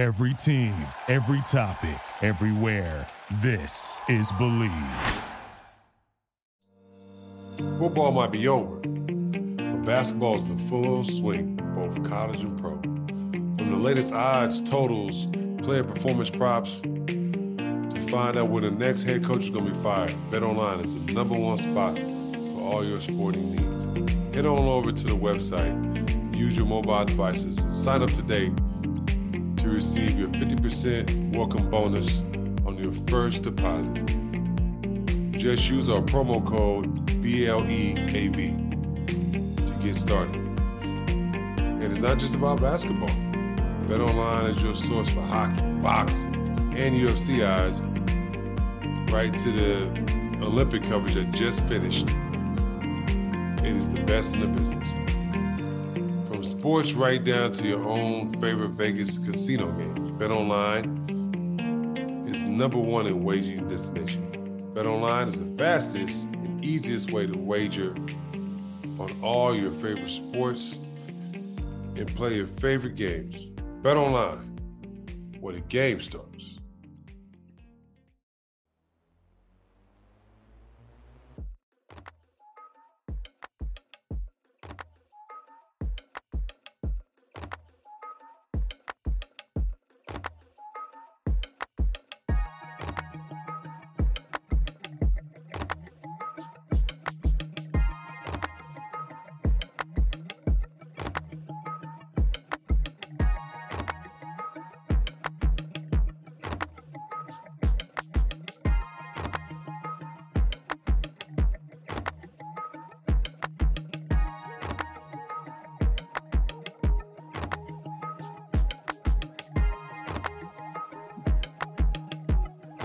Every team, every topic, everywhere. This is Bleav. Football might be over, but basketball is in full swing, both college and pro. From the latest odds, totals, player performance props, to find out where the next head coach is going to be fired, BetOnline is the number one spot for all your sporting needs. Head on over to the website, use your mobile devices, sign up today receive your 50% welcome bonus on your first deposit. Just use our promo code BLEAV to get started. And it's not just about basketball. BetOnline is your source for hockey, boxing, and UFC odds, right to the Olympic coverage that just finished. It is the best in the business. Sports right down to your own favorite Vegas casino games, BetOnline is number one in wagering destination. BetOnline is the fastest and easiest way to wager on all your favorite sports and play your favorite games. BetOnline, where the game starts.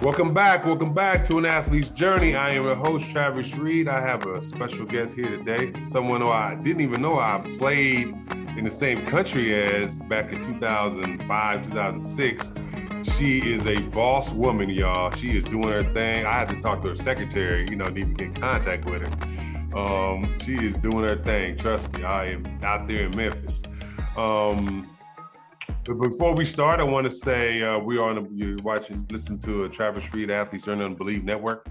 Welcome back. Welcome back to an athlete's journey. I am your host, Travis Reed. I have a special guest here today, someone who I didn't even know I played in the same country as back in 2005, 2006. She is a boss woman, y'all. She is doing her thing. I had to talk to her secretary, you know, to get in contact with her. Um, she is doing her thing. Trust me, I am out there in Memphis. Um, but before we start, I want to say uh, we are on you're watching, listen to a Travis Reed Athletes Journey on Bleav Network.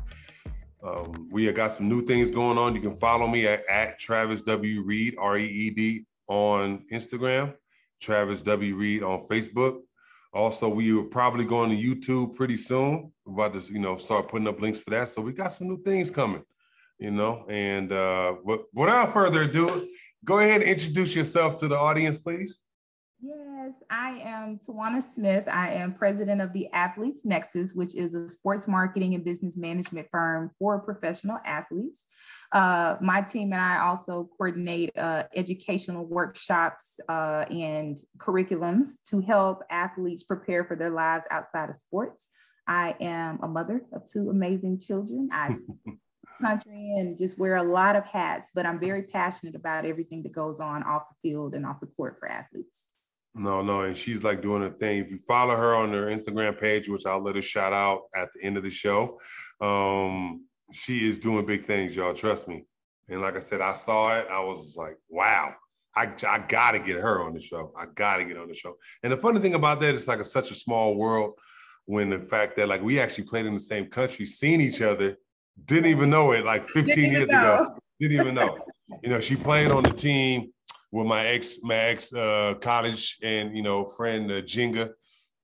Um, we have got some new things going on. You can follow me at, at Travis W Reed R E E D on Instagram, Travis W Reed on Facebook. Also, we are probably going to YouTube pretty soon. We're about to, you know, start putting up links for that. So we got some new things coming, you know. And uh, but without further ado, go ahead and introduce yourself to the audience, please. Yes, I am Tywanna Smith. I am president of the Athletes Nexus, which is a sports marketing and business management firm for professional athletes. Uh, my team and I also coordinate uh, educational workshops uh, and curriculums to help athletes prepare for their lives outside of sports. I am a mother of two amazing children. I country and just wear a lot of hats, but I'm very passionate about everything that goes on off the field and off the court for athletes. No, no, and she's like doing a thing. If you follow her on her Instagram page, which I'll let her shout out at the end of the show, um, she is doing big things, y'all. Trust me. And like I said, I saw it. I was like, wow, I, I got to get her on the show. I got to get on the show. And the funny thing about that is it's like a, such a small world when the fact that like we actually played in the same country, seen each other, didn't even know it like 15 years know. ago. Didn't even know. you know, she played on the team with my ex my ex uh, college and you know friend uh, Jenga.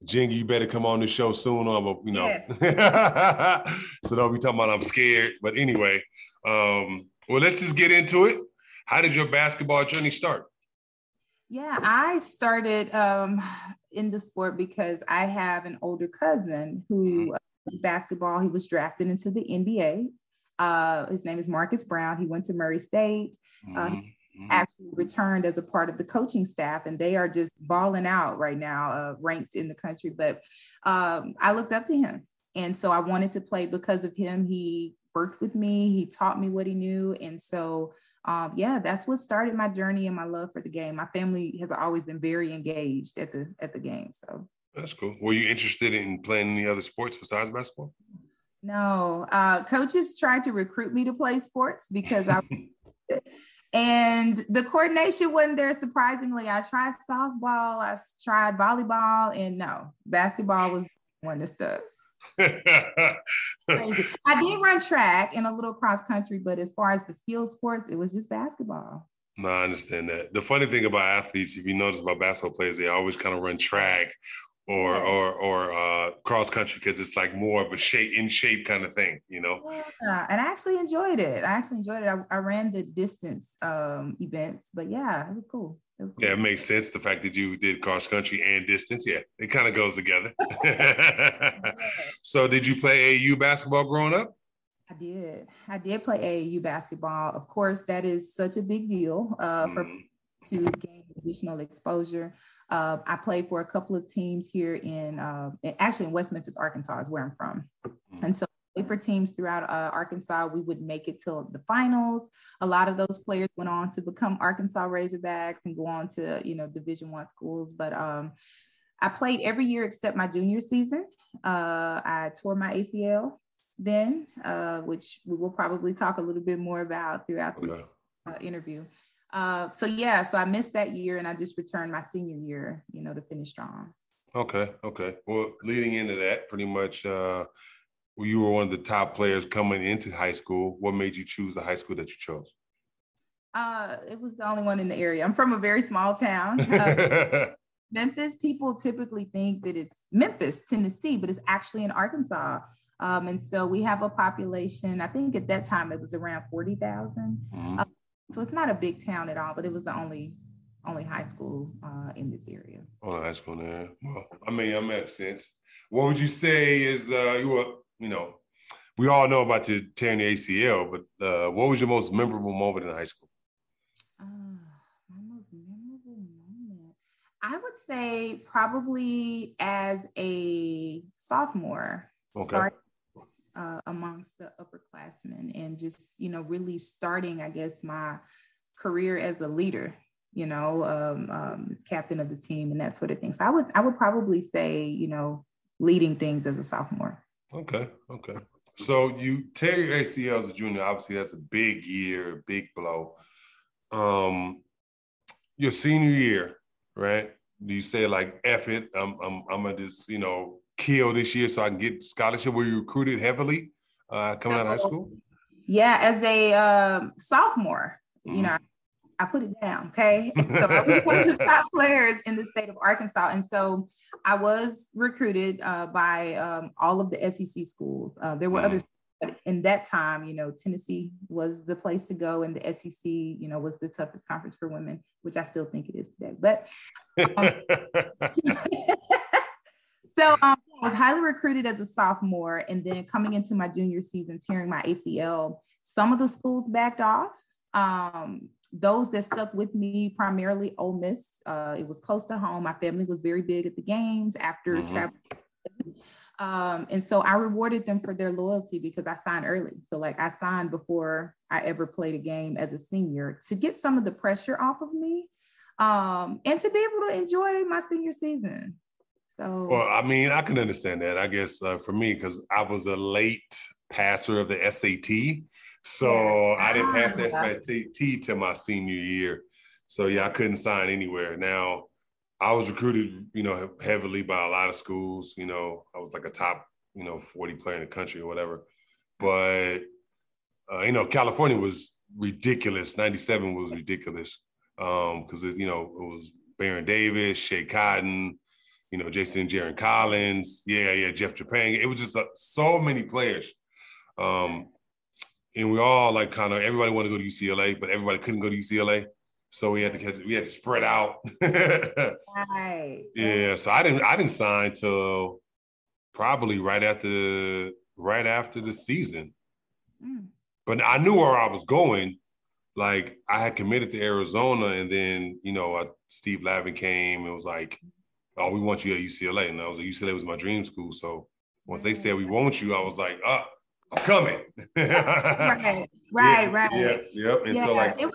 Jinga, you better come on the show soon, or you know. Yes. so don't be talking about I'm scared. But anyway, um, well, let's just get into it. How did your basketball journey start? Yeah, I started um, in the sport because I have an older cousin who mm-hmm. basketball. He was drafted into the NBA. Uh, his name is Marcus Brown. He went to Murray State. Uh, mm-hmm mm-hmm. Returned as a part of the coaching staff, and they are just balling out right now, uh, ranked in the country. But um, I looked up to him, and so I wanted to play because of him. He worked with me, he taught me what he knew, and so um, yeah, that's what started my journey and my love for the game. My family has always been very engaged at the at the game. So that's cool. Were you interested in playing any other sports besides basketball? No, uh, coaches tried to recruit me to play sports because I and the coordination wasn't there. Surprisingly, I tried softball, I tried volleyball, and no, basketball was one that stuck. I did run track and a little cross country, but as far as the skill sports, it was just basketball. No, I understand that. The funny thing about athletes, if you notice about basketball players, they always kind of run track or yeah. or or uh, cross country because it's like more of a shape in shape kind of thing, you know. Yeah, and I actually enjoyed it. I actually enjoyed it. I, I ran the distance um, events, but yeah, it was cool. It was cool. Yeah, it makes sense. The fact that you did cross country and distance, yeah, it kind of goes together. so, did you play AAU basketball growing up? I did. I did play AAU basketball. Of course, that is such a big deal uh, for mm. to gain additional exposure. Uh, I played for a couple of teams here in, uh, actually in West Memphis, Arkansas, is where I'm from. Mm. And so for teams throughout uh, Arkansas, we would make it till the finals. A lot of those players went on to become Arkansas Razorbacks and go on to, you know, Division One schools. But um, I played every year except my junior season. Uh, I tore my ACL then, uh, which we will probably talk a little bit more about throughout the uh, interview. Uh, so yeah, so I missed that year and I just returned my senior year, you know, to finish strong. Okay, okay. Well, leading into that, pretty much, uh, you were one of the top players coming into high school. What made you choose the high school that you chose? Uh, it was the only one in the area. I'm from a very small town. Uh, Memphis, people typically think that it's Memphis, Tennessee, but it's actually in Arkansas. Um, and so we have a population, I think at that time it was around 40,000. Mm-hmm. Uh, so it's not a big town at all, but it was the only only high school uh, in this area. Only high school there. Well, I mean, that makes sense. What would you say is uh, you were, you know, we all know about your tearing the ACL, but uh, what was your most memorable moment in high school? Uh, my most memorable moment, I would say probably as a sophomore. Okay uh, amongst the upperclassmen and just, you know, really starting, I guess, my career as a leader, you know, um, um, captain of the team and that sort of thing. So I would, I would probably say, you know, leading things as a sophomore. Okay. Okay. So you tear your ACL as a junior, obviously that's a big year, big blow. Um, your senior year, right? Do you say like F it? I'm I'm I'm gonna just, you know, kill this year so I can get scholarship? Were you recruited heavily uh, coming so, out of high school? Yeah, as a um, sophomore, mm-hmm. you know, I put it down. Okay, so I was one of the top players in the state of Arkansas, and so I was recruited uh, by um, all of the SEC schools. Uh, there were mm-hmm. others. But in that time, you know, Tennessee was the place to go, and the SEC, you know, was the toughest conference for women, which I still think it is today. But um, so um, I was highly recruited as a sophomore, and then coming into my junior season, tearing my ACL. Some of the schools backed off. Um, those that stuck with me, primarily Ole Miss. Uh, it was close to home. My family was very big at the games after mm-hmm. traveling. Um, and so I rewarded them for their loyalty because I signed early. So like I signed before I ever played a game as a senior to get some of the pressure off of me um, and to be able to enjoy my senior season. So, well, I mean, I can understand that. I guess uh, for me, because I was a late passer of the SAT, so yeah. I didn't pass the ah, SAT to my senior year. So yeah, I couldn't sign anywhere. Now, I was recruited, you know, heavily by a lot of schools. You know, I was like a top, you know, forty player in the country or whatever. But uh, you know, California was ridiculous. Ninety seven was ridiculous because um, you know it was Baron Davis, Schea Cotton you know, Jason Jarron Collins, yeah, yeah, Jeff Trepagnier. It was just uh, so many players. Um, and we all like kind of everybody wanted to go to UCLA, but everybody couldn't go to UCLA. So we had to catch, we had to spread out. right. Yeah. So I didn't I didn't sign till probably right after right after the season. Mm. But I knew where I was going. Like I had committed to Arizona, and then you know uh, Steve Lavin came and was like, oh, we want you at UCLA. And I was like, UCLA was my dream school. So once they said we want you, I was like, uh, I'm coming. right, right, yeah, right. Yeah, yep. And yeah, so like it,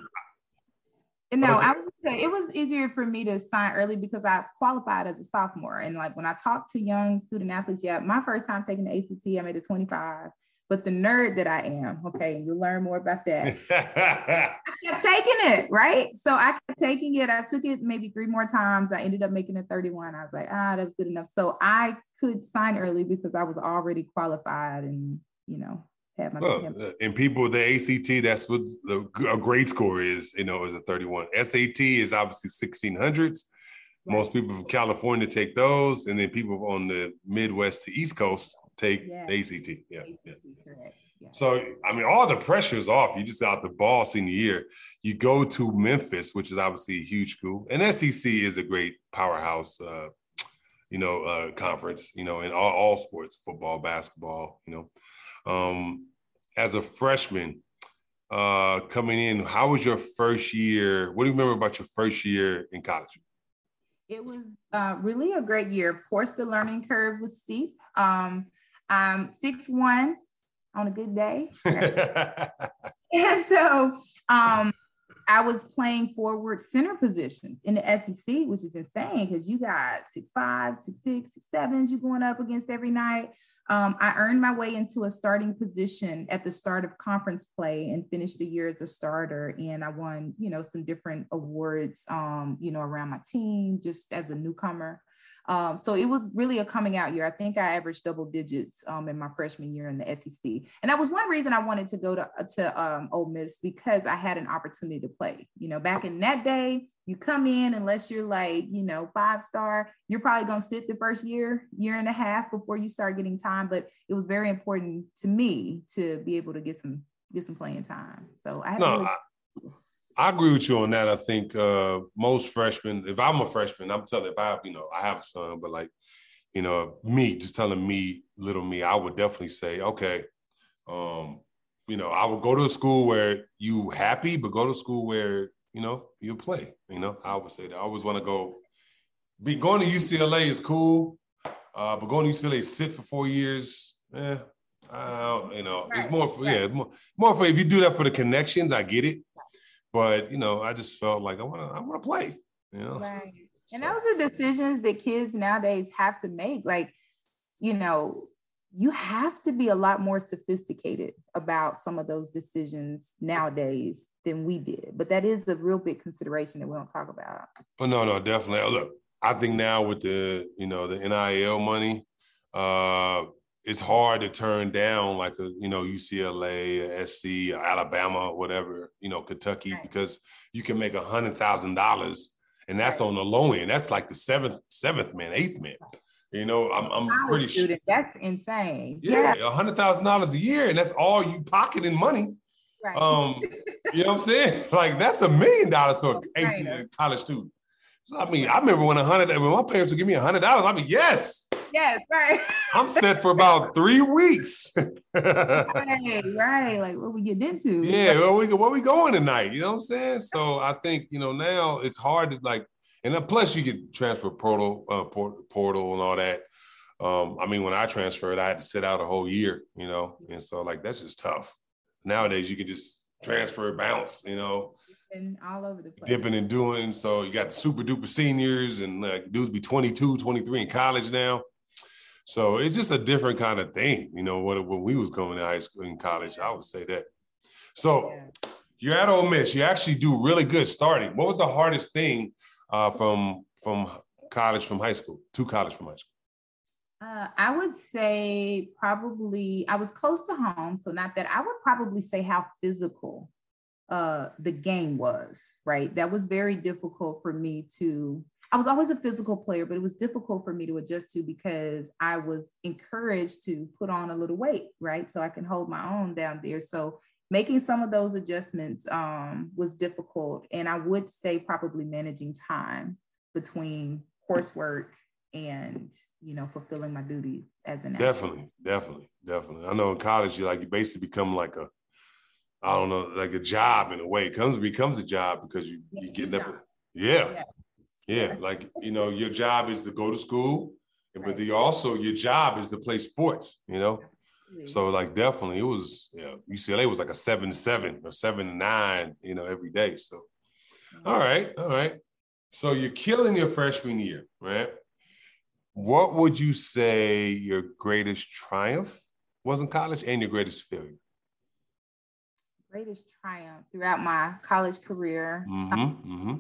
no, I was say it was easier for me to sign early because I qualified as a sophomore. And like when I talked to young student athletes, yeah, my first time taking the ACT, I made a 25. But the nerd that I am, okay, you'll learn more about that. I kept taking it, right? So I kept taking it. I took it maybe three more times. I ended up making it 31. I was like, ah, that's good enough. So I could sign early because I was already qualified and, you know, had my. Well, uh, and people, the ACT, that's what the, a grade score is, you know, is a 31. SAT is obviously 1600s. Right. Most people from California take those, and then people on the Midwest to East Coast take yeah. the ACT. Yeah. ACT, yeah. yeah. So I mean, all the pressure is off. You just out the ball senior year. You go to Memphis, which is obviously a huge school, and SEC is a great powerhouse, uh, you know, uh, conference. You know, in all, all sports, football, basketball. You know, um, as a freshman uh, coming in, how was your first year? What do you remember about your first year in college? It was uh, really a great year. Of course, the learning curve was steep. Um, I'm six one on a good day, and so um, I was playing forward center positions in the SEC, which is insane because you got six five, six six, six sevens you're going up against every night. Um, I earned my way into a starting position at the start of conference play and finished the year as a starter. And I won, you know, some different awards, um, you know, around my team just as a newcomer. Um, so it was really a coming out year. I think I averaged double digits um, in my freshman year in the SEC, and that was one reason I wanted to go to to um, Ole Miss because I had an opportunity to play. You know, back in that day, you come in unless you're like you know five star, you're probably gonna sit the first year, year and a half before you start getting time. But it was very important to me to be able to get some get some playing time. So I no, really- I- I agree with you on that. I think uh, most freshmen, if I'm a freshman, I'm telling if I, you know, I have a son, but like, you know, me, just telling me, little me, I would definitely say, okay, um, you know, I would go to a school where you happy, but go to school where, you know, you play. You know, I would say that. I always want to go be going to UCLA is cool. Uh, but going to UCLA sit for four years, eh, I you know, right. it's more for yeah, more, more for if you do that for the connections, I get it. But you know, I just felt like I want to I want to play. You know, right. And so. those are decisions that kids nowadays have to make. Like, you know, you have to be a lot more sophisticated about some of those decisions nowadays than we did. But that is a real big consideration that we don't talk about. But no, no, definitely. Look, I think now with the you know the NIL money, uh, it's hard to turn down like a you know UCLA, uh, SC, Alabama, whatever you know Kentucky right. because you can make a hundred thousand dollars, and that's right. on the low end. That's like the seventh seventh man, eighth man. You know, I'm, I'm pretty sure that's insane. Yeah, a hundred thousand dollars a year, and that's all you pocketing money. Right. Um, you know what I'm saying? Like that's a million dollars for an 18 uh, college student. So I mean, I remember when a hundred when my parents would give me a hundred dollars, I'd be yes. Yes, right. I'm set for about three weeks. right, right. Like what we get into. Yeah, where we where we going tonight? You know what I'm saying? So I think you know now it's hard to like, and then plus you get transfer portal, uh, portal and all that. Um, I mean, when I transferred, I had to sit out a whole year, you know, and so like that's just tough. Nowadays, you can just transfer, bounce, you know dipping all over the place. Dipping and doing. So you got super duper seniors and like dudes be 22, 23 in college now. So it's just a different kind of thing, you know, when, when we was going to high school in college, I would say that. So yeah. you're at Ole Miss. You actually do really good starting. What was the hardest thing uh, from from college from high school to college from high school? Uh, I would say probably I was close to home, so not that I would probably say how physical uh, the game was, right? That was very difficult for me to. I was always a physical player, but it was difficult for me to adjust to because I was encouraged to put on a little weight, right? So I can hold my own down there. So making some of those adjustments um, was difficult. And I would say probably managing time between coursework and you know fulfilling my duties as an definitely athlete. definitely definitely i know in college you like you basically become like a I don't know, like a job in a way. It comes becomes a job because you you get up. Yeah. yeah. yeah, Like you know, your job is to go to school, but the also your job is to play sports. You know, so like definitely it was. Yeah, UCLA was like a seven to seven or seven to nine. You know, every day. So, all right, all right. So you're killing your freshman year, right? What would you say your greatest triumph was in college and your greatest failure? Greatest triumph throughout my college career. Mm-hmm, mm-hmm.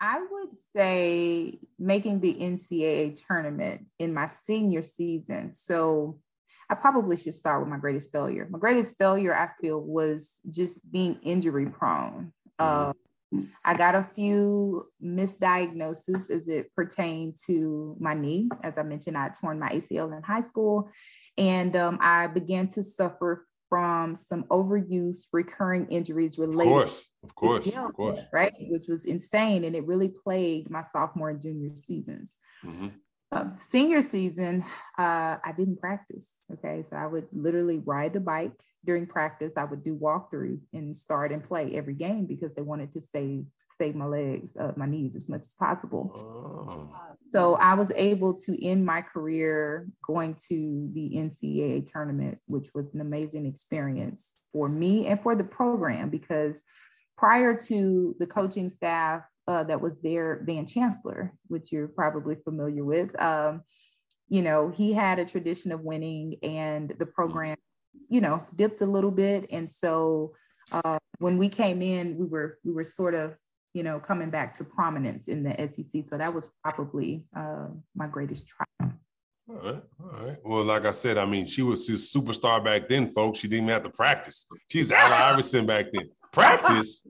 I would say making the NCAA tournament in my senior season. So I probably should start with my greatest failure. My greatest failure, I feel, was just being injury prone. Uh, I got a few misdiagnoses as it pertained to my knee. As I mentioned, I had torn my ACL in high school, and um, I began to suffer from some overuse, recurring injuries related. Of course, of course, of course. Right, which was insane, and it really plagued my sophomore and junior seasons. Mm-hmm. Uh, senior season, uh, I didn't practice. Okay, so I would literally ride the bike during practice. I would do walkthroughs and start and play every game because they wanted to save save my legs, uh, my knees as much as possible. Oh. Uh, so I was able to end my career going to the NCAA tournament, which was an amazing experience for me and for the program because prior to the coaching staff uh, that was there, Van Chancellor, which you're probably familiar with. Um, you know, he had a tradition of winning, and the program, you know, dipped a little bit. And so uh, when we came in, we were we were sort of, you know, coming back to prominence in the SEC. So that was probably uh, my greatest triumph. All right, all right. Well, like I said, I mean, she was a superstar back then, folks. She didn't even have to practice. She's Allen Iverson back then. Practice.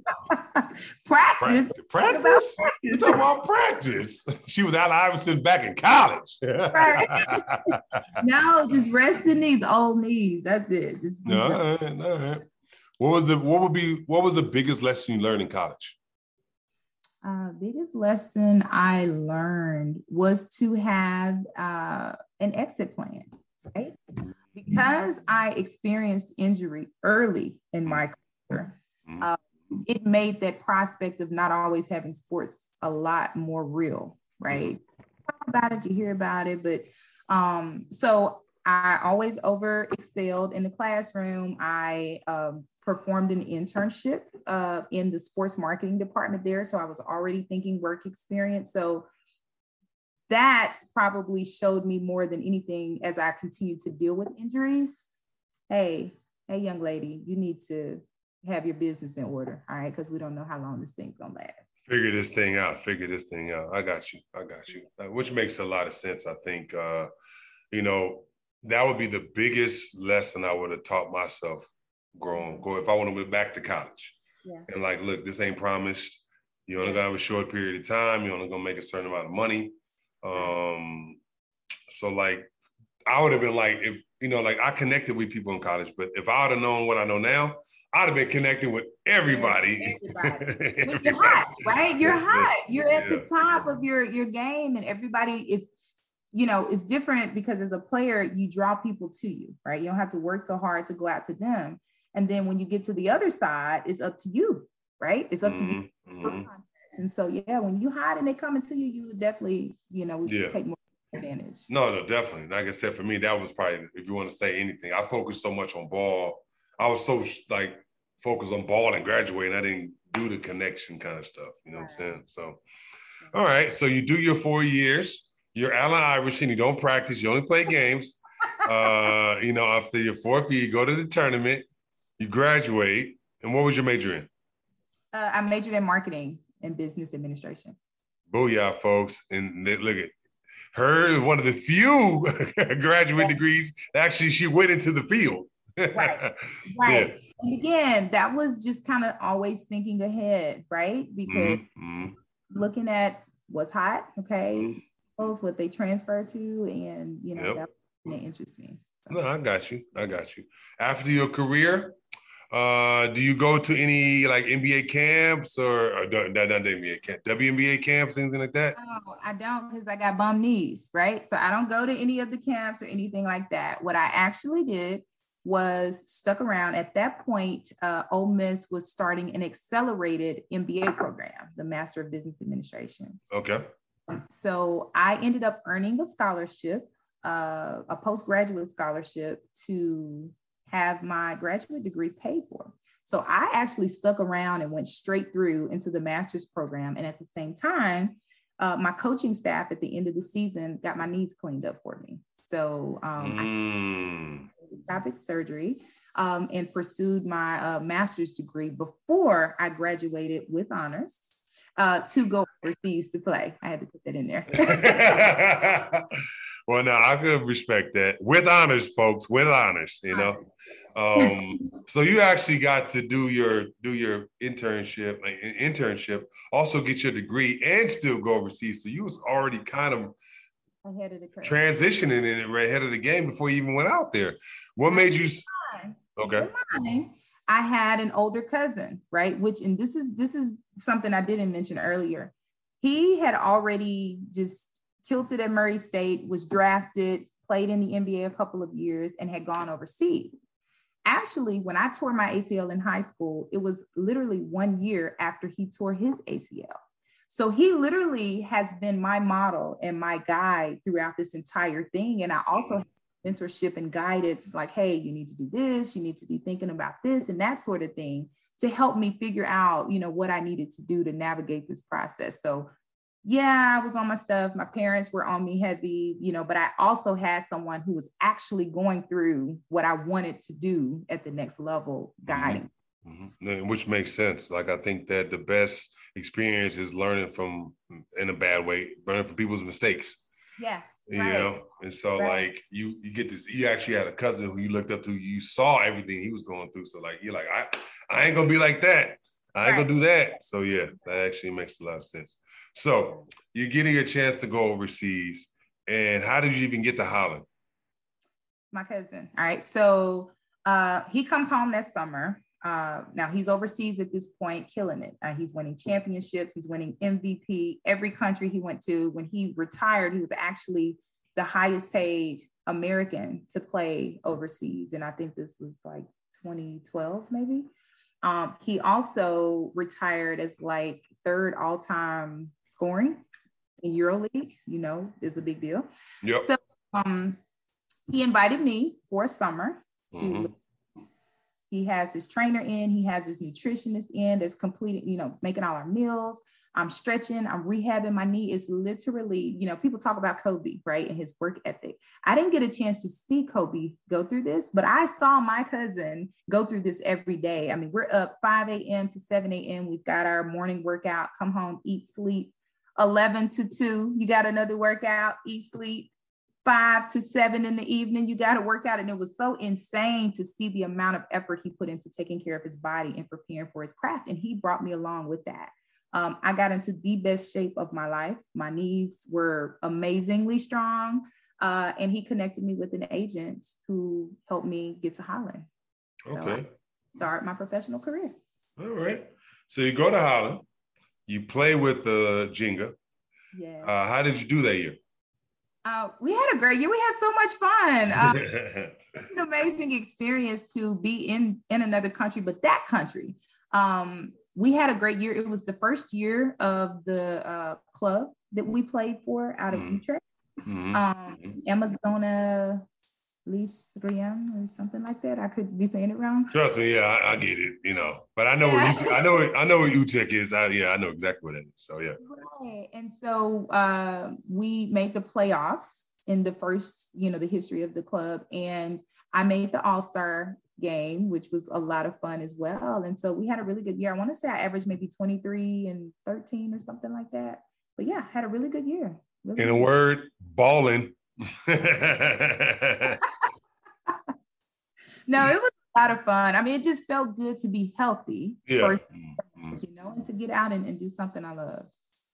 practice. Practice. You talking about practice? She was Allen Iverson back in college. right. no, just resting these old knees. That's it. Just, just all right, all right. What was the what would be what was the biggest lesson you learned in college? Uh, biggest lesson I learned was to have uh, an exit plan, right? Because I experienced injury early in my career, Mm-hmm. Uh, it made that prospect of not always having sports a lot more real, right? Talk about it, you hear about it, but um, so I always over excelled in the classroom. I um, performed an internship uh, in the sports marketing department there, so I was already thinking work experience. So that probably showed me more than anything as I continued to deal with injuries. Hey, hey, young lady, you need to have your business in order, all right? Because we don't know how long this thing's gonna last. Figure this thing out. Figure this thing out. I got you. I got you. Which makes a lot of sense. I think, uh, you know, that would be the biggest lesson I would have taught myself growing. Go if I want to go back to college. Yeah. And like, look, this ain't promised. You only gonna have a short period of time. You're only gonna make a certain amount of money. Um, so like, I would have been like, if you know, like I connected with people in college, but if I would have known what I know now, I'd have been connecting with everybody. everybody. you're hot, right? You're hot. You're at yeah. the top of your your game, and everybody is, you know, it's different because as a player, you draw people to you, right? You don't have to work so hard to go out to them. And then when you get to the other side, it's up to you, right? It's up mm-hmm. to you. Mm-hmm. And so, yeah, when you hide and they coming to you, you definitely, you know, yeah. take more advantage. No, no, definitely. Like I said, for me, that was probably if you want to say anything. I focused so much on ball I was so like focused on ball and graduating, I didn't do the connection kind of stuff. You know what I'm saying? So, all right. So you do your four years. You're Allen Iverson. You don't practice. You only play games. uh, you know, after your fourth year, you go to the tournament. You graduate. And what was your major in? Uh, I majored in marketing and business administration. Booyah, folks! And look at her, one of the few graduate yeah. degrees. Actually, she went into the field right right yeah. and again that was just kind of always thinking ahead right because mm-hmm. looking at what's hot okay mm-hmm. what they transfer to and you know yep. that interests me. so. no i got you i got you after your career uh, do you go to any like NBA camps or, or not, not NBA camp, WNBA camps, anything like that? No, I don't because I got bum knees, right? So I don't go to any of the camps or anything like that. What I actually did was stuck around. At that point, uh, Ole Miss was starting an accelerated MBA program, the Master of Business Administration. Okay. So I ended up earning a scholarship, uh, a postgraduate scholarship to have my graduate degree paid for. So I actually stuck around and went straight through into the master's program. And at the same time, uh, my coaching staff at the end of the season got my knees cleaned up for me. So um, mm. I topic surgery um, and pursued my uh, master's degree before I graduated with honors uh, to go overseas to play. I had to put that in there. well, now I could respect that with honors, folks, with honors, you know. Um, so you actually got to do your do your internship, internship, also get your degree, and still go overseas. So you was already kind of ahead of the curve. transitioning in it right ahead of the game before you even went out there. What made you? Okay. I had an older cousin, right? Which and this is this is something I didn't mention earlier. He had already just kilted at Murray State, was drafted, played in the NBA a couple of years, and had gone overseas. Actually, when I tore my ACL in high school, it was literally one year after he tore his ACL. So he literally has been my model and my guide throughout this entire thing. And I also mentorship and guidance like, hey, you need to do this, you need to be thinking about this and that sort of thing to help me figure out, you know, what I needed to do to navigate this process. So yeah, I was on my stuff. My parents were on me heavy, you know, but I also had someone who was actually going through what I wanted to do at the next level, mm-hmm. guiding. Mm-hmm. Which makes sense. Like I think that the best experience is learning from, in a bad way, learning from people's mistakes. Yeah you right. know and so right. like you you get this you actually had a cousin who you looked up to you saw everything he was going through so like you're like i i ain't gonna be like that i ain't right. gonna do that so yeah that actually makes a lot of sense so you're getting a chance to go overseas and how did you even get to holland my cousin all right so uh he comes home that summer uh, now he's overseas at this point, killing it. Uh, he's winning championships. He's winning MVP. Every country he went to. When he retired, he was actually the highest paid American to play overseas, and I think this was like 2012, maybe. Um, he also retired as like third all-time scoring in EuroLeague. You know, is a big deal. Yep. So um, he invited me for a summer to mm-hmm. He has his trainer in, he has his nutritionist in that's completing, you know, making all our meals. I'm stretching, I'm rehabbing my knee. It's literally, you know, people talk about Kobe, right? And his work ethic. I didn't get a chance to see Kobe go through this, but I saw my cousin go through this every day. I mean, we're up 5 a.m. to 7 a.m. We've got our morning workout, come home, eat, sleep. 11 to 2, you got another workout, eat, sleep five to seven in the evening. You got to work out. And it was so insane to see the amount of effort he put into taking care of his body and preparing for his craft. And he brought me along with that. Um, I got into the best shape of my life. My knees were amazingly strong. Uh, and he connected me with an agent who helped me get to Holland. Okay. Start my professional career. All right. So you go to Holland, you play with uh, Jenga. Yeah. Uh, how did you do that year? Uh, we had a great year. We had so much fun. Uh, an amazing experience to be in in another country, but that country. Um, we had a great year. It was the first year of the uh, club that we played for out of mm-hmm. Utrecht. Mm-hmm. Um, mm-hmm. Amazona least 3M or something like that. I could be saying it wrong. Trust me, yeah, I, I get it. You know, but I know yeah. what I know. I know what UTEC is. I, yeah, I know exactly what it is. So yeah. Right, and so uh, we made the playoffs in the first, you know, the history of the club, and I made the All Star game, which was a lot of fun as well. And so we had a really good year. I want to say I averaged maybe 23 and 13 or something like that. But yeah, had a really good year. Really in a word, balling. no, it was a lot of fun. I mean, it just felt good to be healthy. Yeah. First, mm-hmm. you know, and to get out and, and do something I love.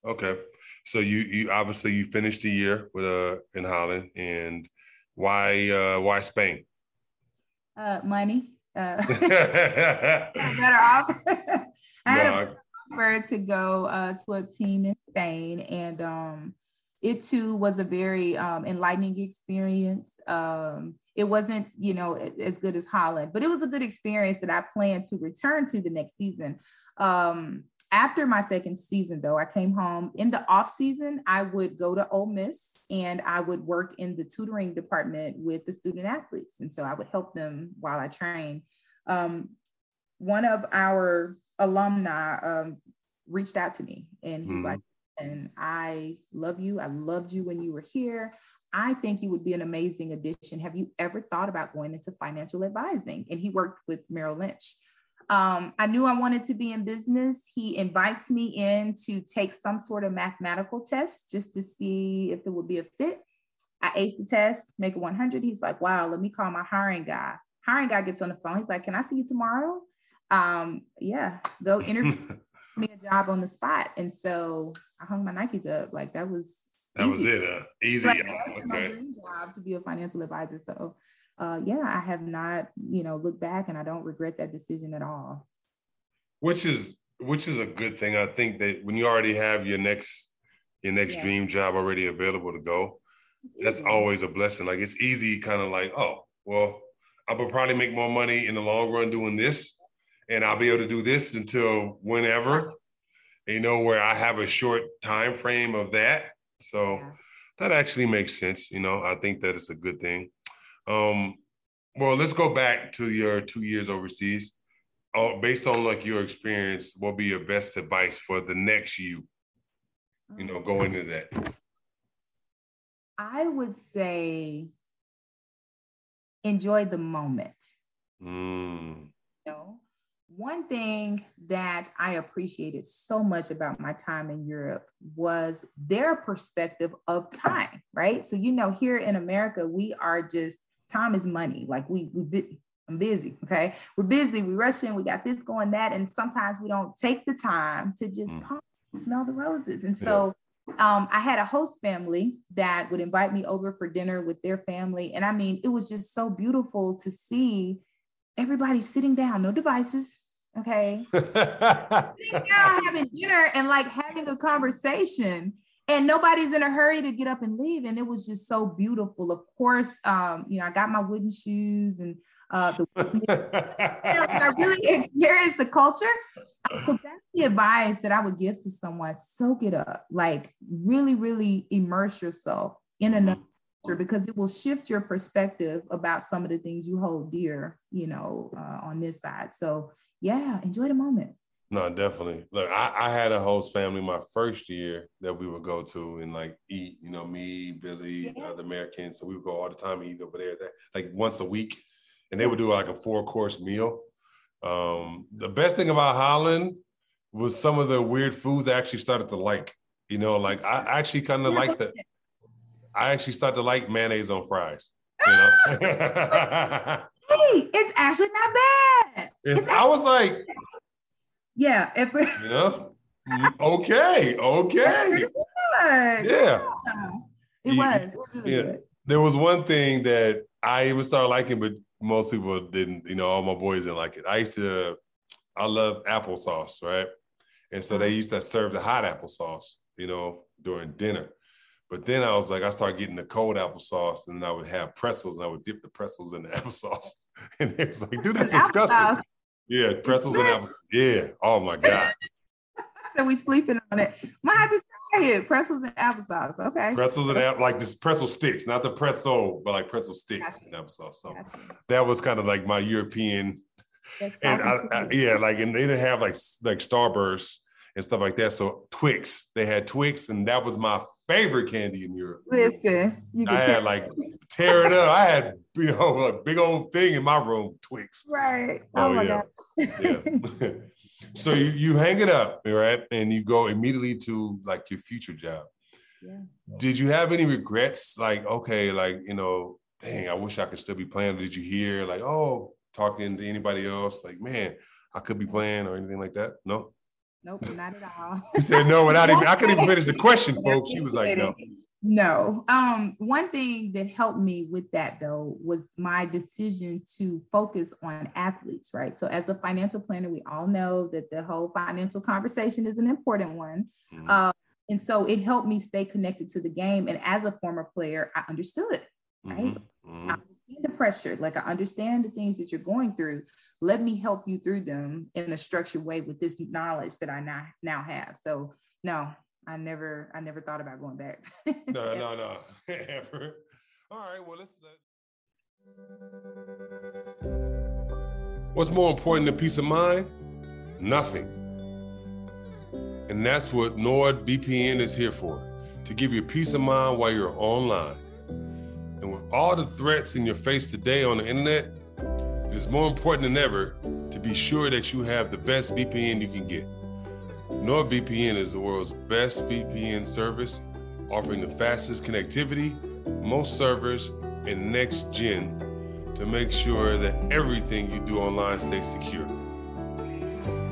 Okay. So you you obviously you finished the year with uh in Holland and why uh why Spain? Uh money. Uh better off. I had a offer to go uh to a team in Spain and um it too was a very um, enlightening experience. Um, it wasn't, you know, as good as Holland, but it was a good experience that I plan to return to the next season. Um, after my second season, though, I came home in the off season. I would go to Ole Miss and I would work in the tutoring department with the student athletes, and so I would help them while I trained. Um, one of our alumni um, reached out to me, and he's mm-hmm. like, And I love you. I loved you when you were here. I think you would be an amazing addition. Have you ever thought about going into financial advising? And he worked with Merrill Lynch. Um, I knew I wanted to be in business. He invites me in to take some sort of mathematical test just to see if it would be a fit. I aced the test, make it 100. He's like, wow, let me call my hiring guy. Hiring guy gets on the phone. He's like, can I see you tomorrow? Um, yeah, go interview me a job on the spot. And so I hung my Nikes up. Like that was that easy. was it. Uh, easy. Like, okay. my dream job to be a financial advisor. So uh, yeah, I have not, you know, looked back and I don't regret that decision at all. Which is which is a good thing. I think that when you already have your next your next yeah. dream job already available to go, that's always a blessing. Like it's easy, kind of like, oh, well, I will probably make more money in the long run doing this, and I'll be able to do this until whenever. You know, where I have a short time frame of that. So yeah. that actually makes sense. You know, I think that it's a good thing. Um, well, let's go back to your two years overseas. Oh, based on like your experience, what be your best advice for the next you? You know, going into that. I would say enjoy the moment. Mm. You know, one thing that I appreciated so much about my time in Europe was their perspective of time, right? So, you know, here in America, we are just time is money. Like we we I'm busy. Okay, we're busy. We rushing. We got this going that, and sometimes we don't take the time to just mm. smell the roses. And so, um, I had a host family that would invite me over for dinner with their family, and I mean, it was just so beautiful to see everybody sitting down, no devices. Okay, sitting down having dinner and like having a conversation and nobody's in a hurry to get up and leave. And it was just so beautiful. Of course um, you know i got my wooden shoes and uh, the i really experienced the culture. So that's the advice that i would give to someone. Soak it up. Like really really immerse yourself in another culture because it will shift your perspective about some of the things you hold dear you know uh, on this side. So yeah enjoy the moment no, definitely. Look, I, I, had a host family my first year that we would go to and like eat, you know, me, Billy, yeah. uh, the Americans. So we would go all the time and eat over there, like once a week. And they would do like a four course meal. Um, the best thing about Holland was some of the weird foods I actually started to like. You know, like I actually kind of like the, I actually started to like mayonnaise on fries. You know? hey, it's actually not bad. It's, it's I was like, yeah. If you know, mm, okay, okay. Was. Yeah. It was. It was really yeah. Good. There was one thing that I even started liking, but most people didn't, you know, all my boys didn't like it. I used to, I love applesauce, right? And so they used to serve the hot applesauce, you know, during dinner. But then I was like, I started getting the cold applesauce, and then I would have pretzels, and I would dip the pretzels in the applesauce. And it was like, dude, that's disgusting. Yeah, pretzels and apples. Yeah. Oh my God. so we sleeping on it. Might have to try it. Pretzels and applesauce. Okay. Pretzels and apple, like this pretzel sticks, not the pretzel, but like pretzel sticks gotcha. and applesauce. So gotcha. that was kind of like my European. That's and I, I, yeah, like and they didn't have like like Starburst and stuff like that. So Twix, they had Twix, and that was my favorite candy in Europe. Listen, I had like tear it up. I had you know a big old thing in my room, Twix. Right. Oh, oh yeah. yeah. so you, you hang it up, right? And you go immediately to like your future job. Yeah. Did you have any regrets? Like, okay, like, you know, dang, I wish I could still be playing. Did you hear like, oh, talking to anybody else? Like, man, I could be playing or anything like that? No. Nope, not at all. he said no without even I couldn't even finish the question, folks. She was like, no. No. Um, one thing that helped me with that though was my decision to focus on athletes, right? So as a financial planner, we all know that the whole financial conversation is an important one. Mm-hmm. Uh, and so it helped me stay connected to the game. And as a former player, I understood, right? Mm-hmm. Mm-hmm. I understand the pressure, like I understand the things that you're going through let me help you through them in a structured way with this knowledge that I now now have. So no, I never I never thought about going back. no, no, no. Ever. All right, well let's let What's more important than peace of mind? Nothing. And that's what NordVPN is here for to give you peace of mind while you're online. And with all the threats in your face today on the internet, it is more important than ever to be sure that you have the best VPN you can get. NordVPN is the world's best VPN service, offering the fastest connectivity, most servers, and next gen to make sure that everything you do online stays secure.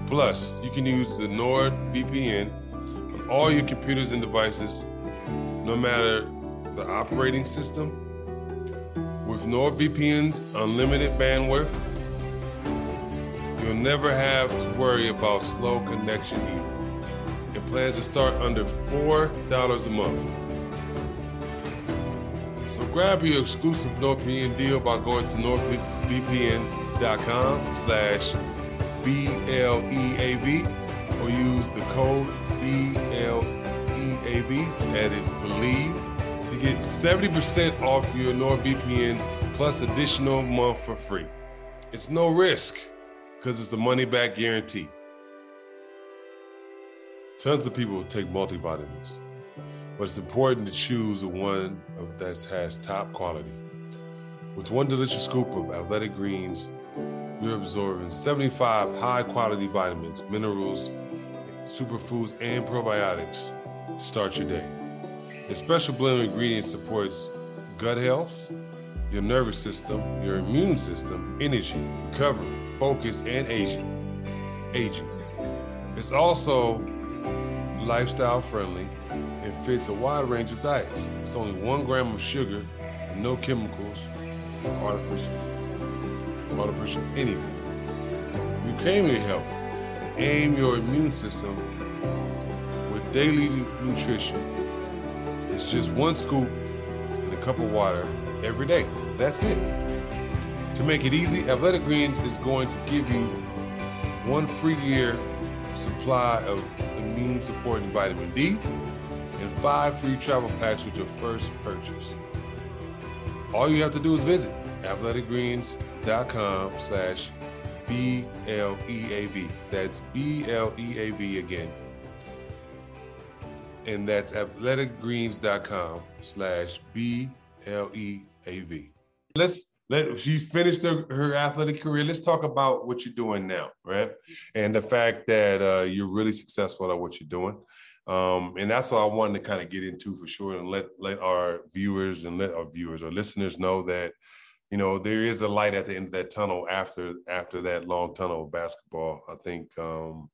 Plus, you can use the NordVPN on all your computers and devices, no matter the operating system. With NordVPN's unlimited bandwidth, you'll never have to worry about slow connection either. It plans to start under $4 a month. So grab your exclusive NordVPN deal by going to nordvpn.com slash BLEAV or use the code BLEAV, that is believe, get 70% off your NordVPN plus additional month for free. It's no risk because it's a money back guarantee. Tons of people take multivitamins but it's important to choose the one that has top quality. With one delicious scoop of athletic greens, you're absorbing 75 high quality vitamins, minerals, superfoods, and probiotics to start your day. A special blend of ingredients supports gut health, your nervous system, your immune system, energy, recovery, focus, and aging. Aging. It's also lifestyle friendly it fits a wide range of diets. It's only one gram of sugar and no chemicals or artificial, artificial anything. Reclaim your health and aim your immune system with daily nutrition. It's just one scoop in a cup of water every day. That's it. To make it easy, Athletic Greens is going to give you one free year supply of immune supporting vitamin D and five free travel packs with your first purchase. All you have to do is visit athleticgreens.com slash B-L-E-A-V. That's B-L-E-A-V again. And that's athleticgreens.com slash B-L-E-A-V. Let's let she finished her, her, athletic career. Let's talk about what you're doing now, right? And the fact that uh, you're really successful at what you're doing. Um, and that's what I wanted to kind of get into for sure and let let our viewers and let our viewers or listeners know that you know there is a light at the end of that tunnel after after that long tunnel of basketball. I think um,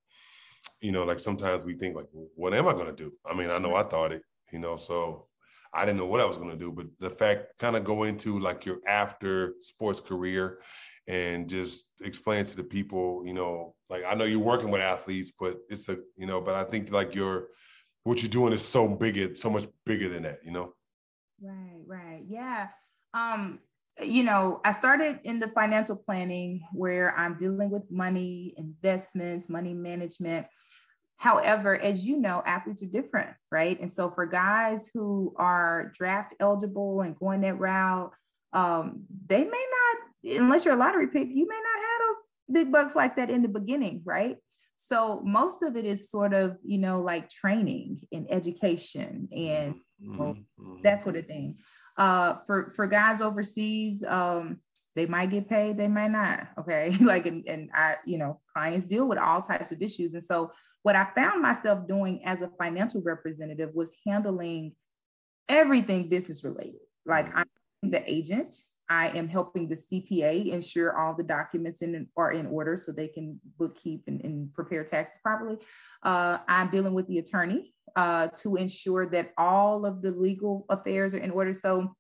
you know, like sometimes we think like, what am I gonna do? I mean, I know I thought it, you know, so I didn't know what I was gonna do, but the fact kind of go into like your after sports career and just explain to the people, you know, like I know you're working with athletes, but it's a, you know, but I think like your what you're doing is so big, so much bigger than that, you know? Right, right. Yeah. Um, you know, I started in the financial planning where I'm dealing with money, investments, money management. However, as you know, athletes are different, right? And so for guys who are draft eligible and going that route, um, they may not unless you're a lottery pick, you may not have those big bucks like that in the beginning, right? So most of it is sort of, you know, like training and education and mm-hmm. well, that sort of thing. Uh, for for guys overseas, um, they might get paid, they might not. Okay, like and, and I, you know, clients deal with all types of issues, and so what I found myself doing as a financial representative was handling everything business related. Like mm-hmm. I'm the agent, I am helping the CPA ensure all the documents in, are in order so they can bookkeep and, and prepare taxes properly. Uh, I'm dealing with the attorney uh, to ensure that all of the legal affairs are in order. So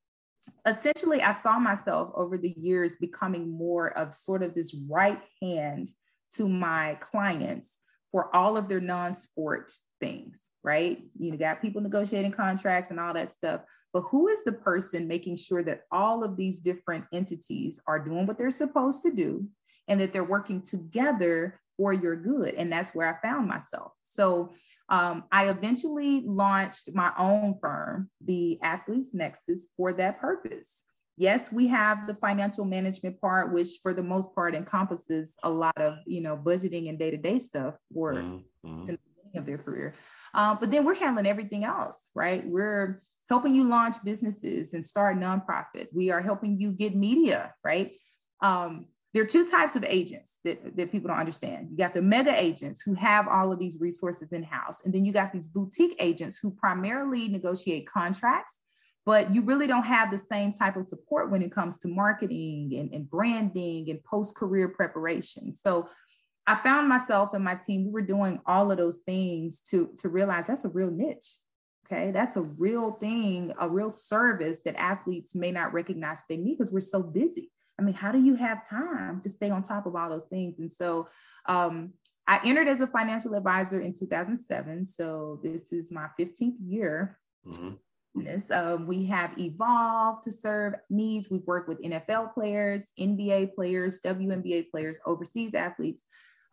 essentially, I saw myself over the years becoming more of sort of this right hand to my clients for all of their non-sport things, right? You got people negotiating contracts and all that stuff but who is the person making sure that all of these different entities are doing what they're supposed to do and that they're working together for your good? And that's where I found myself. So um, I eventually launched my own firm, the Athletes Nexus, for that purpose. Yes, we have the financial management part, which for the most part encompasses a lot of you know budgeting and day-to-day stuff for mm-hmm. of their career. Uh, but then we're handling everything else, right? We're helping you launch businesses and start nonprofit. We are helping you get media, right? Um, there are two types of agents that, that people don't understand. You got the mega agents who have all of these resources in house, and then you got these boutique agents who primarily negotiate contracts, but you really don't have the same type of support when it comes to marketing and, and branding and post career preparation. So I found myself and my team, we were doing all of those things to, to realize that's a real niche. Okay. That's a real thing, a real service that athletes may not recognize they need because we're so busy. I mean, how do you have time to stay on top of all those things? And so um, I entered as a financial advisor in 2007. So this is my 15th year. Mm-hmm. This, uh, we have evolved to serve needs. We've worked with NFL players, NBA players, WNBA players, overseas athletes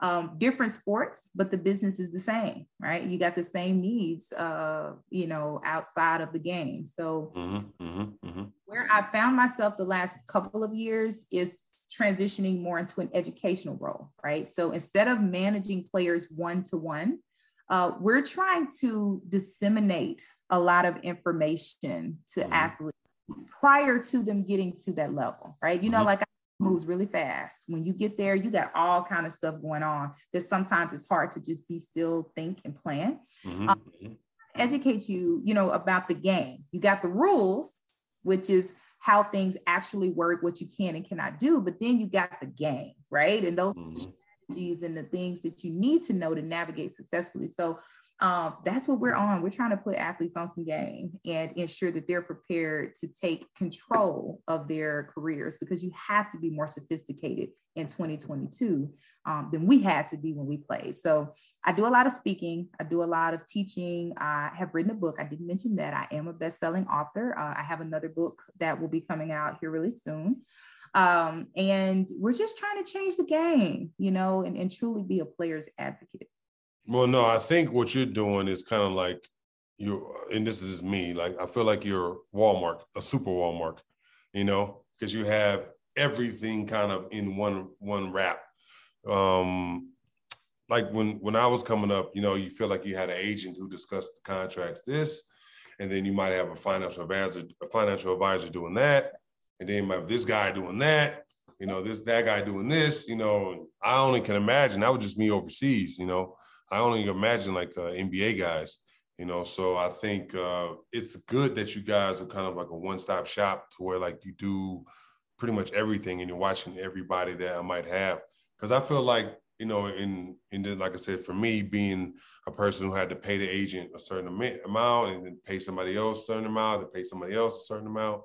um, different sports, but the business is the same, right? You got the same needs, uh, you know, outside of the game. So, mm-hmm, mm-hmm, mm-hmm. where I found myself the last couple of years is transitioning more into an educational role, right? So instead of managing players one to one, we're trying to disseminate a lot of information to mm-hmm. athletes prior to them getting to that level, right? You know, mm-hmm. like moves really fast. When you get there, you got all kind of stuff going on that sometimes it's hard to just be still, think, and plan. Mm-hmm. Um, mm-hmm. educate you, you know, about the game. You got the rules, which is how things actually work, what you can and cannot do. But then you got the game, right? And those mm-hmm. strategies and the things that you need to know to navigate successfully. So um, that's what we're on. We're trying to put athletes on some game and ensure that they're prepared to take control of their careers because you have to be more sophisticated in 2022 um, than we had to be when we played. So I do a lot of speaking, I do a lot of teaching. I have written a book. I didn't mention that I am a best-selling author. Uh, I have another book that will be coming out here really soon. Um, and we're just trying to change the game, you know, and, and truly be a player's advocate. Well, no, I think what you're doing is kind of like you and this is me, like I feel like you're Walmart, a super Walmart, you know, because you have everything kind of in one one wrap. Um like when when I was coming up, you know, you feel like you had an agent who discussed the contracts this, and then you might have a financial advisor, a financial advisor doing that, and then you might have this guy doing that, you know, this that guy doing this, you know. I only can imagine that was just me overseas, you know. I only imagine like uh, NBA guys, you know. So I think uh, it's good that you guys are kind of like a one-stop shop to where like you do pretty much everything, and you're watching everybody that I might have. Because I feel like you know, in in like I said, for me being a person who had to pay the agent a certain amount and then pay somebody else a certain amount and pay somebody else a certain amount,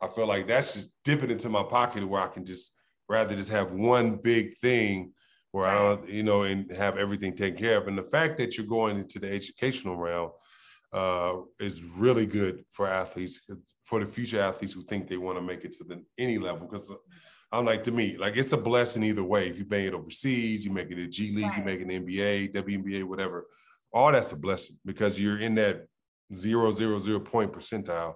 I feel like that's just dipping into my pocket where I can just rather just have one big thing where I don't, you know, and have everything taken care of. And the fact that you're going into the educational realm uh, is really good for athletes, for the future athletes who think they want to make it to the any level. Because I'm like to me, like it's a blessing either way. If you make it overseas, you make it a G League, right. you make it an NBA, WNBA, whatever. All that's a blessing because you're in that zero zero zero point percentile.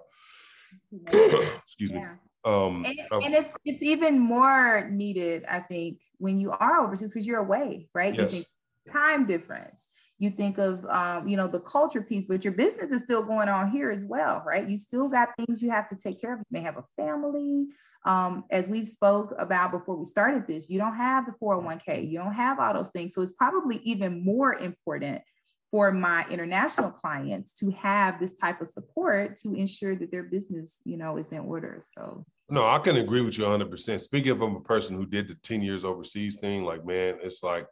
Excuse yeah. me um, and, and, it's it's even more needed, I think, when you are overseas because you're away, right? Yes. You think time difference. You think of um, you know the culture piece, but your business is still going on here as well, right? You still got things you have to take care of. You may have a family. Um, as we spoke about before we started this, you don't have the 401k, you don't have all those things. So it's probably even more important for my international clients to have this type of support to ensure that their business, you know, is in order. So no, I can agree with you 100%. Speaking of a person who did the 10 years overseas thing, like, man, it's like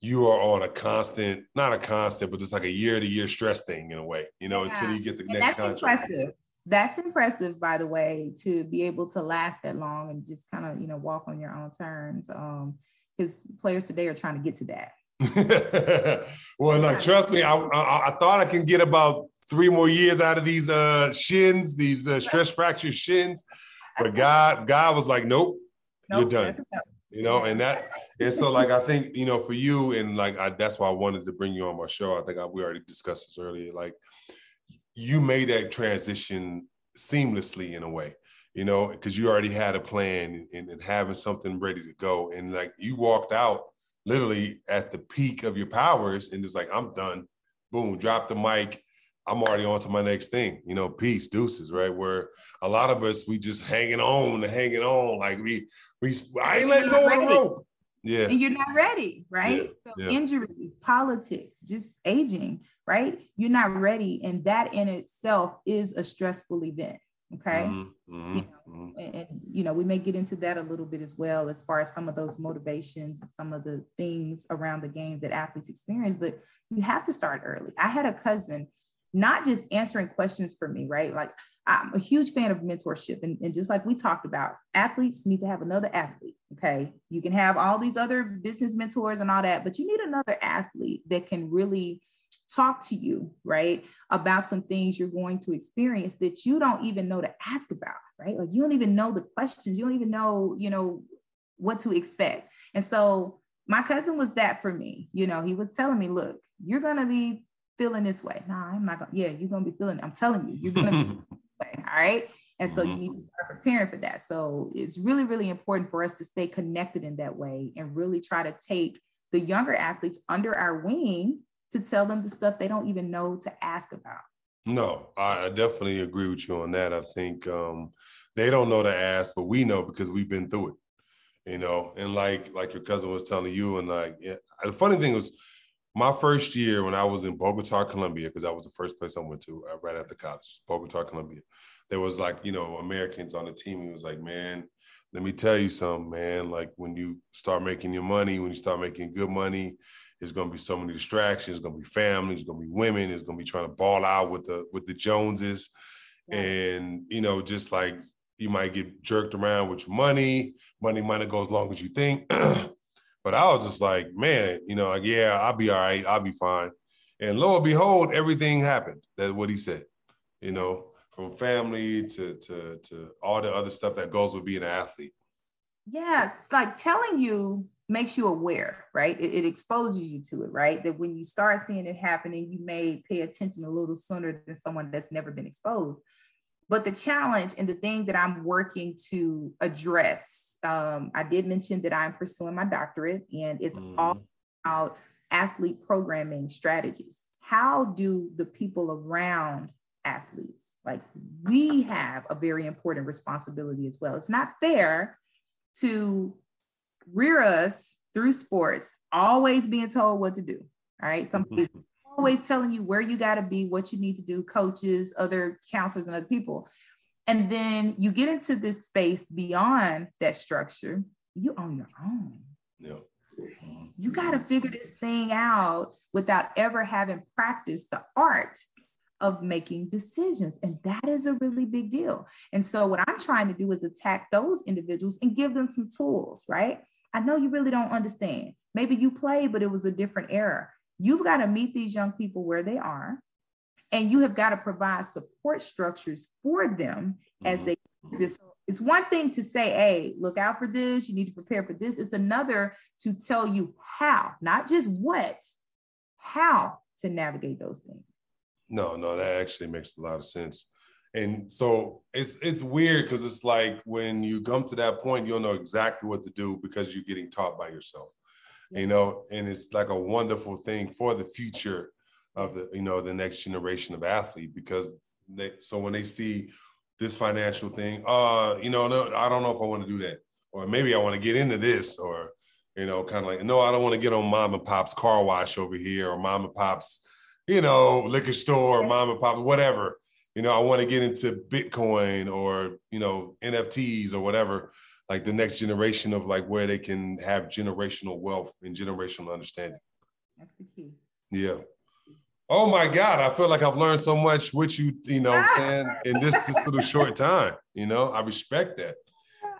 you are on a constant, not a constant, but just like a year to year stress thing in a way, you know, yeah. until you get the and next that's contract. Impressive. That's impressive, by the way, to be able to last that long and just kind of, you know, walk on your own terms. Um, because players today are trying to get to that. well, like, trust me, I, I, I thought I can get about three more years out of these uh shins, these uh, stress fracture shins. But God, God was like, nope, nope you're done. You know, and that, and so like I think you know for you and like I, that's why I wanted to bring you on my show. I think I, we already discussed this earlier. Like you made that transition seamlessly in a way, you know, because you already had a plan and, and having something ready to go, and like you walked out literally at the peak of your powers and just like I'm done. boom, drop the mic. I'm already on to my next thing, you know, peace, deuces, right? Where a lot of us, we just hanging on hanging on. Like we, we, I ain't letting go of the rope. Yeah. And you're not ready, right? Yeah. So yeah. injury, politics, just aging, right? You're not ready. And that in itself is a stressful event. Okay. Mm-hmm. mm-hmm. You know, mm-hmm. and, and, you know, we may get into that a little bit as well, as far as some of those motivations, some of the things around the game that athletes experience, but you have to start early. I had a cousin not just answering questions for me, right? Like I'm a huge fan of mentorship. And, and just like we talked about, athletes need to have another athlete. Okay. You can have all these other business mentors and all that, but you need another athlete that can really talk to you, right? About some things you're going to experience that you don't even know to ask about, right? Like you don't even know the questions, you don't even know, you know, what to expect. And so my cousin was that for me. You know, he was telling me, look, you're going to be feeling this way. No, nah, I'm not going to, yeah, you're going to be feeling, I'm telling you, you're going to be way. All right. And so you mm-hmm. need to start preparing for that. So it's really, really important for us to stay connected in that way and really try to take the younger athletes under our wing to tell them the stuff they don't even know to ask about. No, I definitely agree with you on that. I think um, they don't know to ask, but we know because we've been through it, you know. And like like your cousin was telling you, and like yeah, the funny thing was, my first year when I was in Bogota, Colombia, because that was the first place I went to uh, right after college, Bogota, Colombia. There was like you know Americans on the team. He was like, man, let me tell you something, man. Like when you start making your money, when you start making good money, it's going to be so many distractions. It's going to be family. It's going to be women. It's going to be trying to ball out with the with the Joneses, yeah. and you know, just like you might get jerked around with your money. Money might not go as long as you think. but I was just like, man, you know, like yeah, I'll be all right. I'll be fine. And lo and behold, everything happened. That's what he said. You know, from family to to to all the other stuff that goes with being an athlete. Yeah, like telling you makes you aware, right? It, it, exposes you to it, right? That when you start seeing it happening, you may pay attention a little sooner than someone that's never been exposed. But the challenge and the thing that I'm working to address, um, I did mention that I'm pursuing my doctorate, and it's mm. all about athlete programming strategies. How do the people around athletes, like we have a very important responsibility as well. It's not fair to rear us through sports, always being told what to do. All right. Somebody's always telling you where you got to be, what you need to do, coaches, other counselors, and other people. And then you get into this space beyond that structure, you on your own. Yeah. You got to figure this thing out without ever having practiced the art of making decisions. And that is a really big deal. And so, what I'm trying to do is attack those individuals and give them some tools, right? I know you really don't understand. Maybe you played, but it was a different era. You've got to meet these young people where they are, and you have got to provide support structures for them as mm-hmm. they this. It's one thing to say, hey, look out for this, you need to prepare for this. It's another to tell you how, not just what, how to navigate those things. No, no, that actually makes a lot of sense. And so it's it's weird because it's like when you come to that point, you'll know exactly what to do because you're getting taught by yourself. Yeah. You know, and it's like a wonderful thing for the future of the, you know, the next generation of athlete because they so when they see this financial thing, uh, you know, no, I don't know if I want to do that. Or maybe I want to get into this, or you know, kind of like, no, I don't want to get on mom and pop's car wash over here, or mom and pop's, you know, liquor store, or mom and pop, whatever you know, I want to get into Bitcoin or, you know, NFTs or whatever, like the next generation of like where they can have generational wealth and generational understanding. That's the key. Yeah. Oh my God, I feel like I've learned so much with you, you know I'm saying, in this, this little short time. You know, I respect that.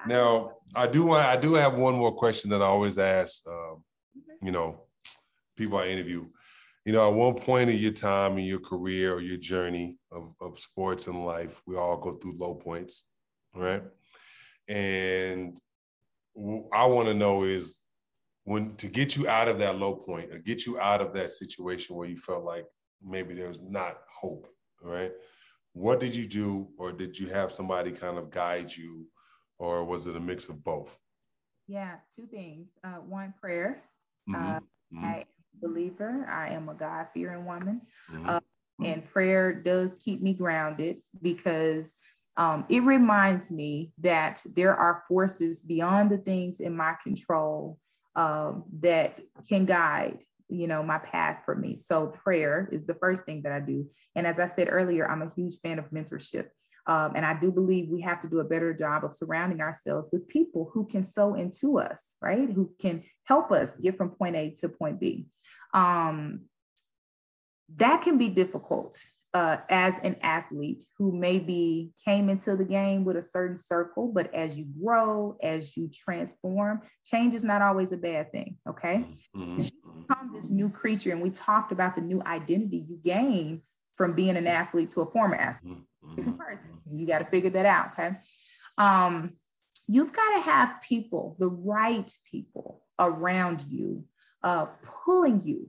Now, I do want I do have one more question that I always ask um, you know, people I interview you know, at one point in your time in your career or your journey of, of sports and life, we all go through low points, right? And I want to know is when to get you out of that low point or get you out of that situation where you felt like maybe there's not hope, right? What did you do, or did you have somebody kind of guide you, or was it a mix of both? Yeah, two things. Uh, one, prayer. Mm-hmm. Uh, mm-hmm. I believer. I am a God fearing woman. Mm-hmm. Uh, and prayer does keep me grounded because um, it reminds me that there are forces beyond the things in my control um, that can guide you know my path for me so prayer is the first thing that i do and as i said earlier i'm a huge fan of mentorship um, and I do believe we have to do a better job of surrounding ourselves with people who can sow into us, right? Who can help us get from point A to point B. Um, that can be difficult uh, as an athlete who maybe came into the game with a certain circle, but as you grow, as you transform, change is not always a bad thing. Okay. Mm-hmm. You become this new creature, and we talked about the new identity you gain from being an athlete to a former athlete. Mm-hmm. You got to figure that out. Okay. Um, you've got to have people, the right people around you, uh, pulling you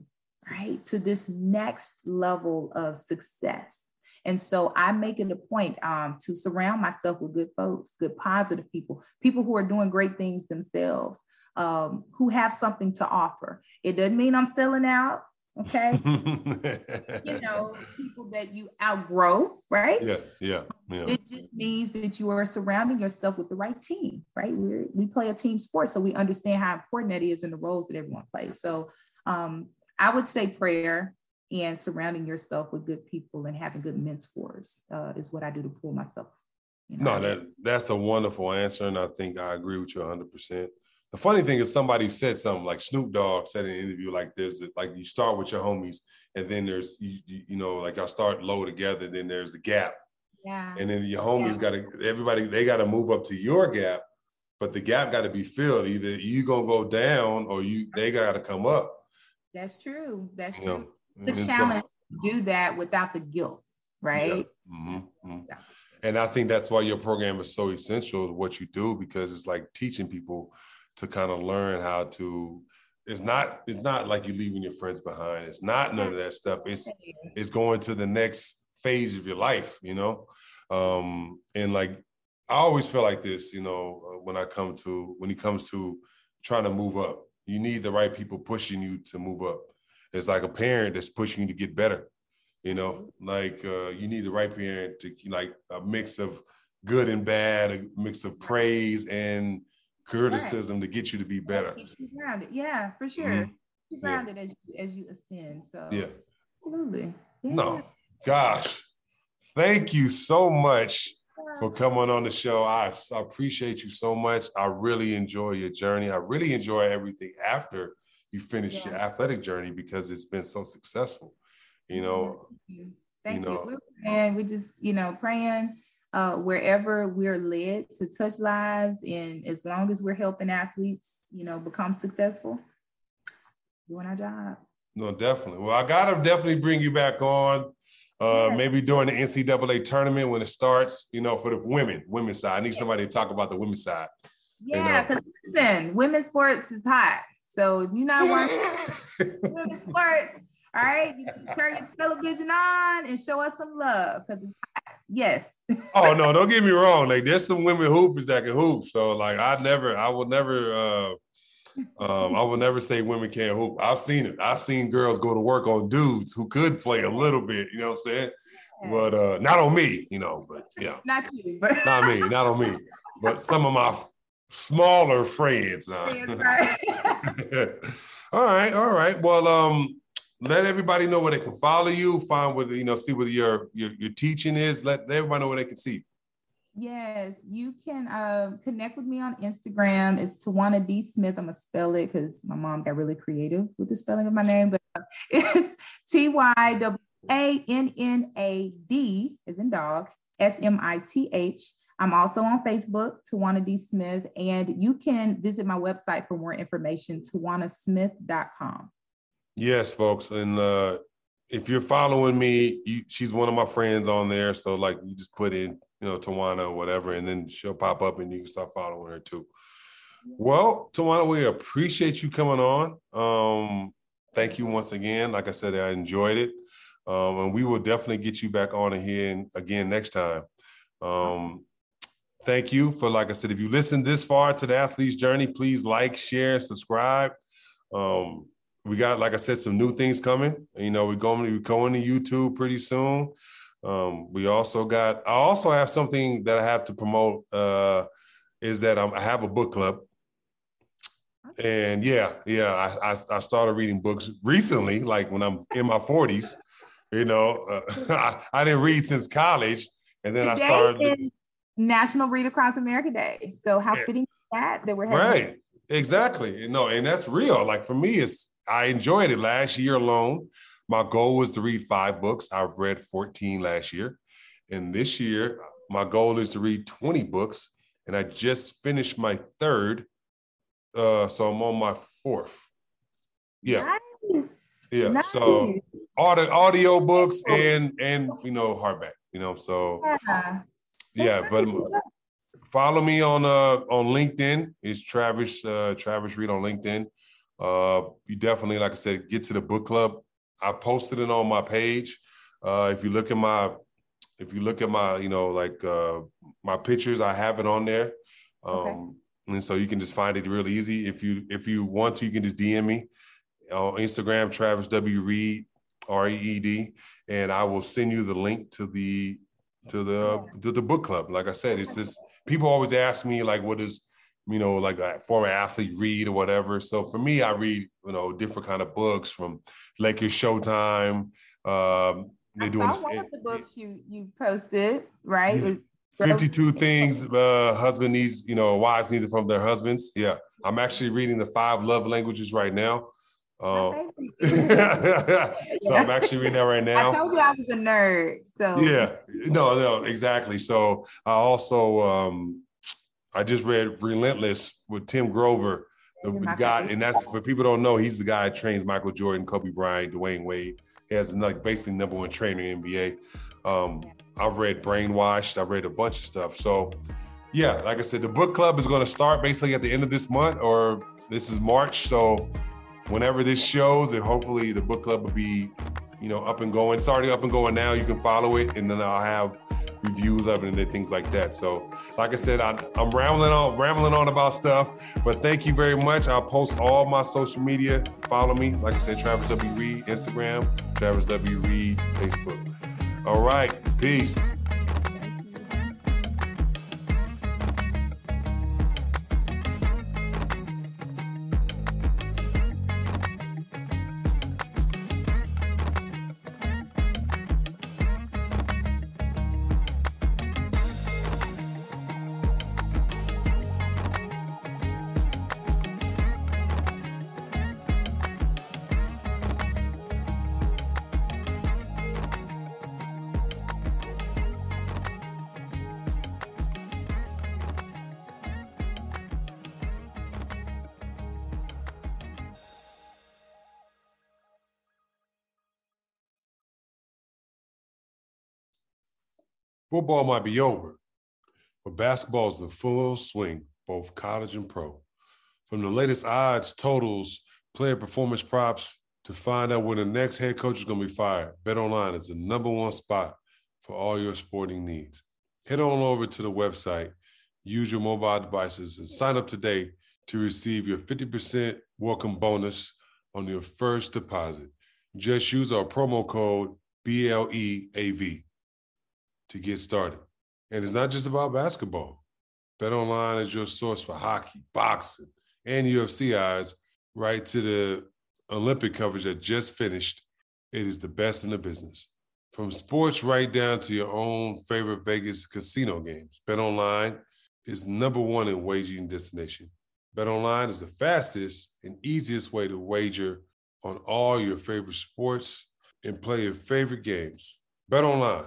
right to this next level of success. And so I make it a point um, to surround myself with good folks, good positive people, people who are doing great things themselves, um, who have something to offer. It doesn't mean I'm selling out okay? You know people that you outgrow right? Yeah yeah yeah. It just means that you are surrounding yourself with the right team right? We we play a team sport so we understand how important that is in the roles that everyone plays. So um, i would say prayer and surrounding yourself with good people and having good mentors uh, is what i do to pull myself you know? no that that's a wonderful answer and i think i agree with you 100% the funny thing is somebody said something like Snoop Dogg said in an interview like this, that like you start with your homies and then there's, you, you know, like y'all start low together, then there's the gap. Yeah. And then your homies yeah. got to, everybody, they got to move up to your gap, but the gap got to be filled. Either you to go down or you, they got to come up. That's true. That's true. Know? The challenge so, do that without the guilt, right? Yeah. Mm-hmm. Mm-hmm. And I think that's why your program is so essential to what you do because it's like teaching people to kind of learn how to it's not it's not like you leaving your friends behind it's not none of that stuff it's it's going to the next phase of your life you know um and like i always feel like this you know uh, when i come to when it comes to trying to move up you need the right people pushing you to move up it's like a parent that's pushing you to get better you know like uh, you need the right parent to like a mix of good and bad a mix of praise and criticism right. to get you to be better. Keeps you grounded. Yeah, for sure. Mm-hmm. Grounded yeah. as you as you ascend. So yeah, absolutely. Yeah. No, gosh, thank you so much for coming on the show. I, I appreciate you so much. I really enjoy your journey. I really enjoy everything after you finish yeah. your athletic journey because it's been so successful. You know, thank you. Thank you. Know, and we just, you know, praying uh, wherever we're led to touch lives. And as long as we're helping athletes, you know, become successful, doing our job. No, definitely. Well, I got to definitely bring you back on. Uh, maybe during the NCAA tournament when it starts, you know, for the women, women's side. I need somebody to talk about the women's side. Yeah, because you know. listen, women's sports is hot. So if you're not watching women's sports, all right, you turn your television on and show us some love because it's hot. Yes. oh no, don't get me wrong. Like there's some women hoopers that can hoop. So like I never, I will never uh um, I will never say women can't hoop. I've seen it. I've seen girls go to work on dudes who could play a little bit, you know what I'm saying? But uh not on me, you know, but yeah. Not you, but not me, not on me. But some of my smaller friends. Uh. all right, all right. Well, um, let everybody know where they can follow you, find whether you know, see whether your your, your teaching is. Let everybody know where they can see. Yes, you can uh, connect with me on Instagram. It's Tywanna D Smith. I'm gonna spell it because my mom got really creative with the spelling of my name, but it's T Y W A N N A D as in dog S M I T H. I'm also on Facebook, Tywanna D Smith, and you can visit my website for more information, tywannasmith.com. Yes, folks, and uh, if you're following me, you, she's one of my friends on there. So like, you just put in, you know, Tywanna or whatever, and then she'll pop up, and you can start following her too. Well, Tywanna, we appreciate you coming on. Um, thank you once again. Like I said, I enjoyed it, um, and we will definitely get you back on here and again next time. Um, thank you for, like I said, if you listen this far to the athlete's journey, please like, share, and subscribe. Um, we got, like I said, some new things coming. You know, we're going to be going to YouTube pretty soon. Um, we also got. I also have something that I have to promote. Uh, is that I'm, i have a book club, and yeah, yeah, I, I, I started reading books recently, like when I'm in my 40s. You know, uh, I, I, didn't read since college, and then Today I started. National Read Across America Day. So how fitting that that we're having right. Exactly. No, and that's real. Like for me, it's I enjoyed it last year alone. My goal was to read five books. I've read 14 last year. And this year, my goal is to read 20 books. And I just finished my third. Uh, so I'm on my fourth. Yeah. Nice. Yeah. Nice. So all the audio books and and you know hardback, you know. So yeah, yeah but follow me on uh on LinkedIn. It's Travis uh Travis Reed on LinkedIn. Uh you definitely, like I said, get to the book club. I posted it on my page. Uh if you look at my if you look at my, you know, like uh my pictures, I have it on there. Um okay. and so you can just find it real easy. If you if you want to, you can just DM me on Instagram, Travis W. Reed, R E E D, and I will send you the link to the to the to the book club. Like I said, it's just people always ask me like, what is you know like a former athlete read or whatever. So for me, I read you know different kind of books from Lakers Showtime. Um, they doing this, one of the books you you posted right. 52 things uh, husband needs, you know, wives need from their husbands. Yeah. I'm actually reading the five love languages right now. Um, so I'm actually reading that right now. I told you I was a nerd. So yeah, no, no, exactly. So I also um, I just read Relentless with Tim Grover, the, guy, and that's for people don't know, he's the guy that trains Michael Jordan, Kobe Bryant, Dwyane Wade. He has like basically number one trainer in NBA. Um, I've read Brainwashed. I've read a bunch of stuff. So yeah, like I said, the book club is going to start basically at the end of this month, or this is March. So whenever this shows, and hopefully the book club will be, you know, up and going. It's already up and going now. You can follow it, and then I'll have reviews of it and things like that. So, like I said, I, am rambling on, rambling on about stuff. But thank you very much. I'll post all my social media. Follow me, like I said, Travis W Reed Instagram, Travis W Reed Facebook. All right, peace. Football might be over, but basketball is in full swing, both college and pro. From the latest odds, totals, player performance props, to find out when the next head coach is going to be fired, BetOnline is the number one spot for all your sporting needs. Head on over to the website, use your mobile devices, and sign up today to receive your 50% welcome bonus on your first deposit. Just use our promo code BLEAV to get started. And it's not just about basketball. BetOnline is your source for hockey, boxing, and UFC odds, right to the Olympic coverage that just finished. It is the best in the business. From sports right down to your own favorite Vegas casino games, BetOnline is number one in wagering destination. BetOnline is the fastest and easiest way to wager on all your favorite sports and play your favorite games. BetOnline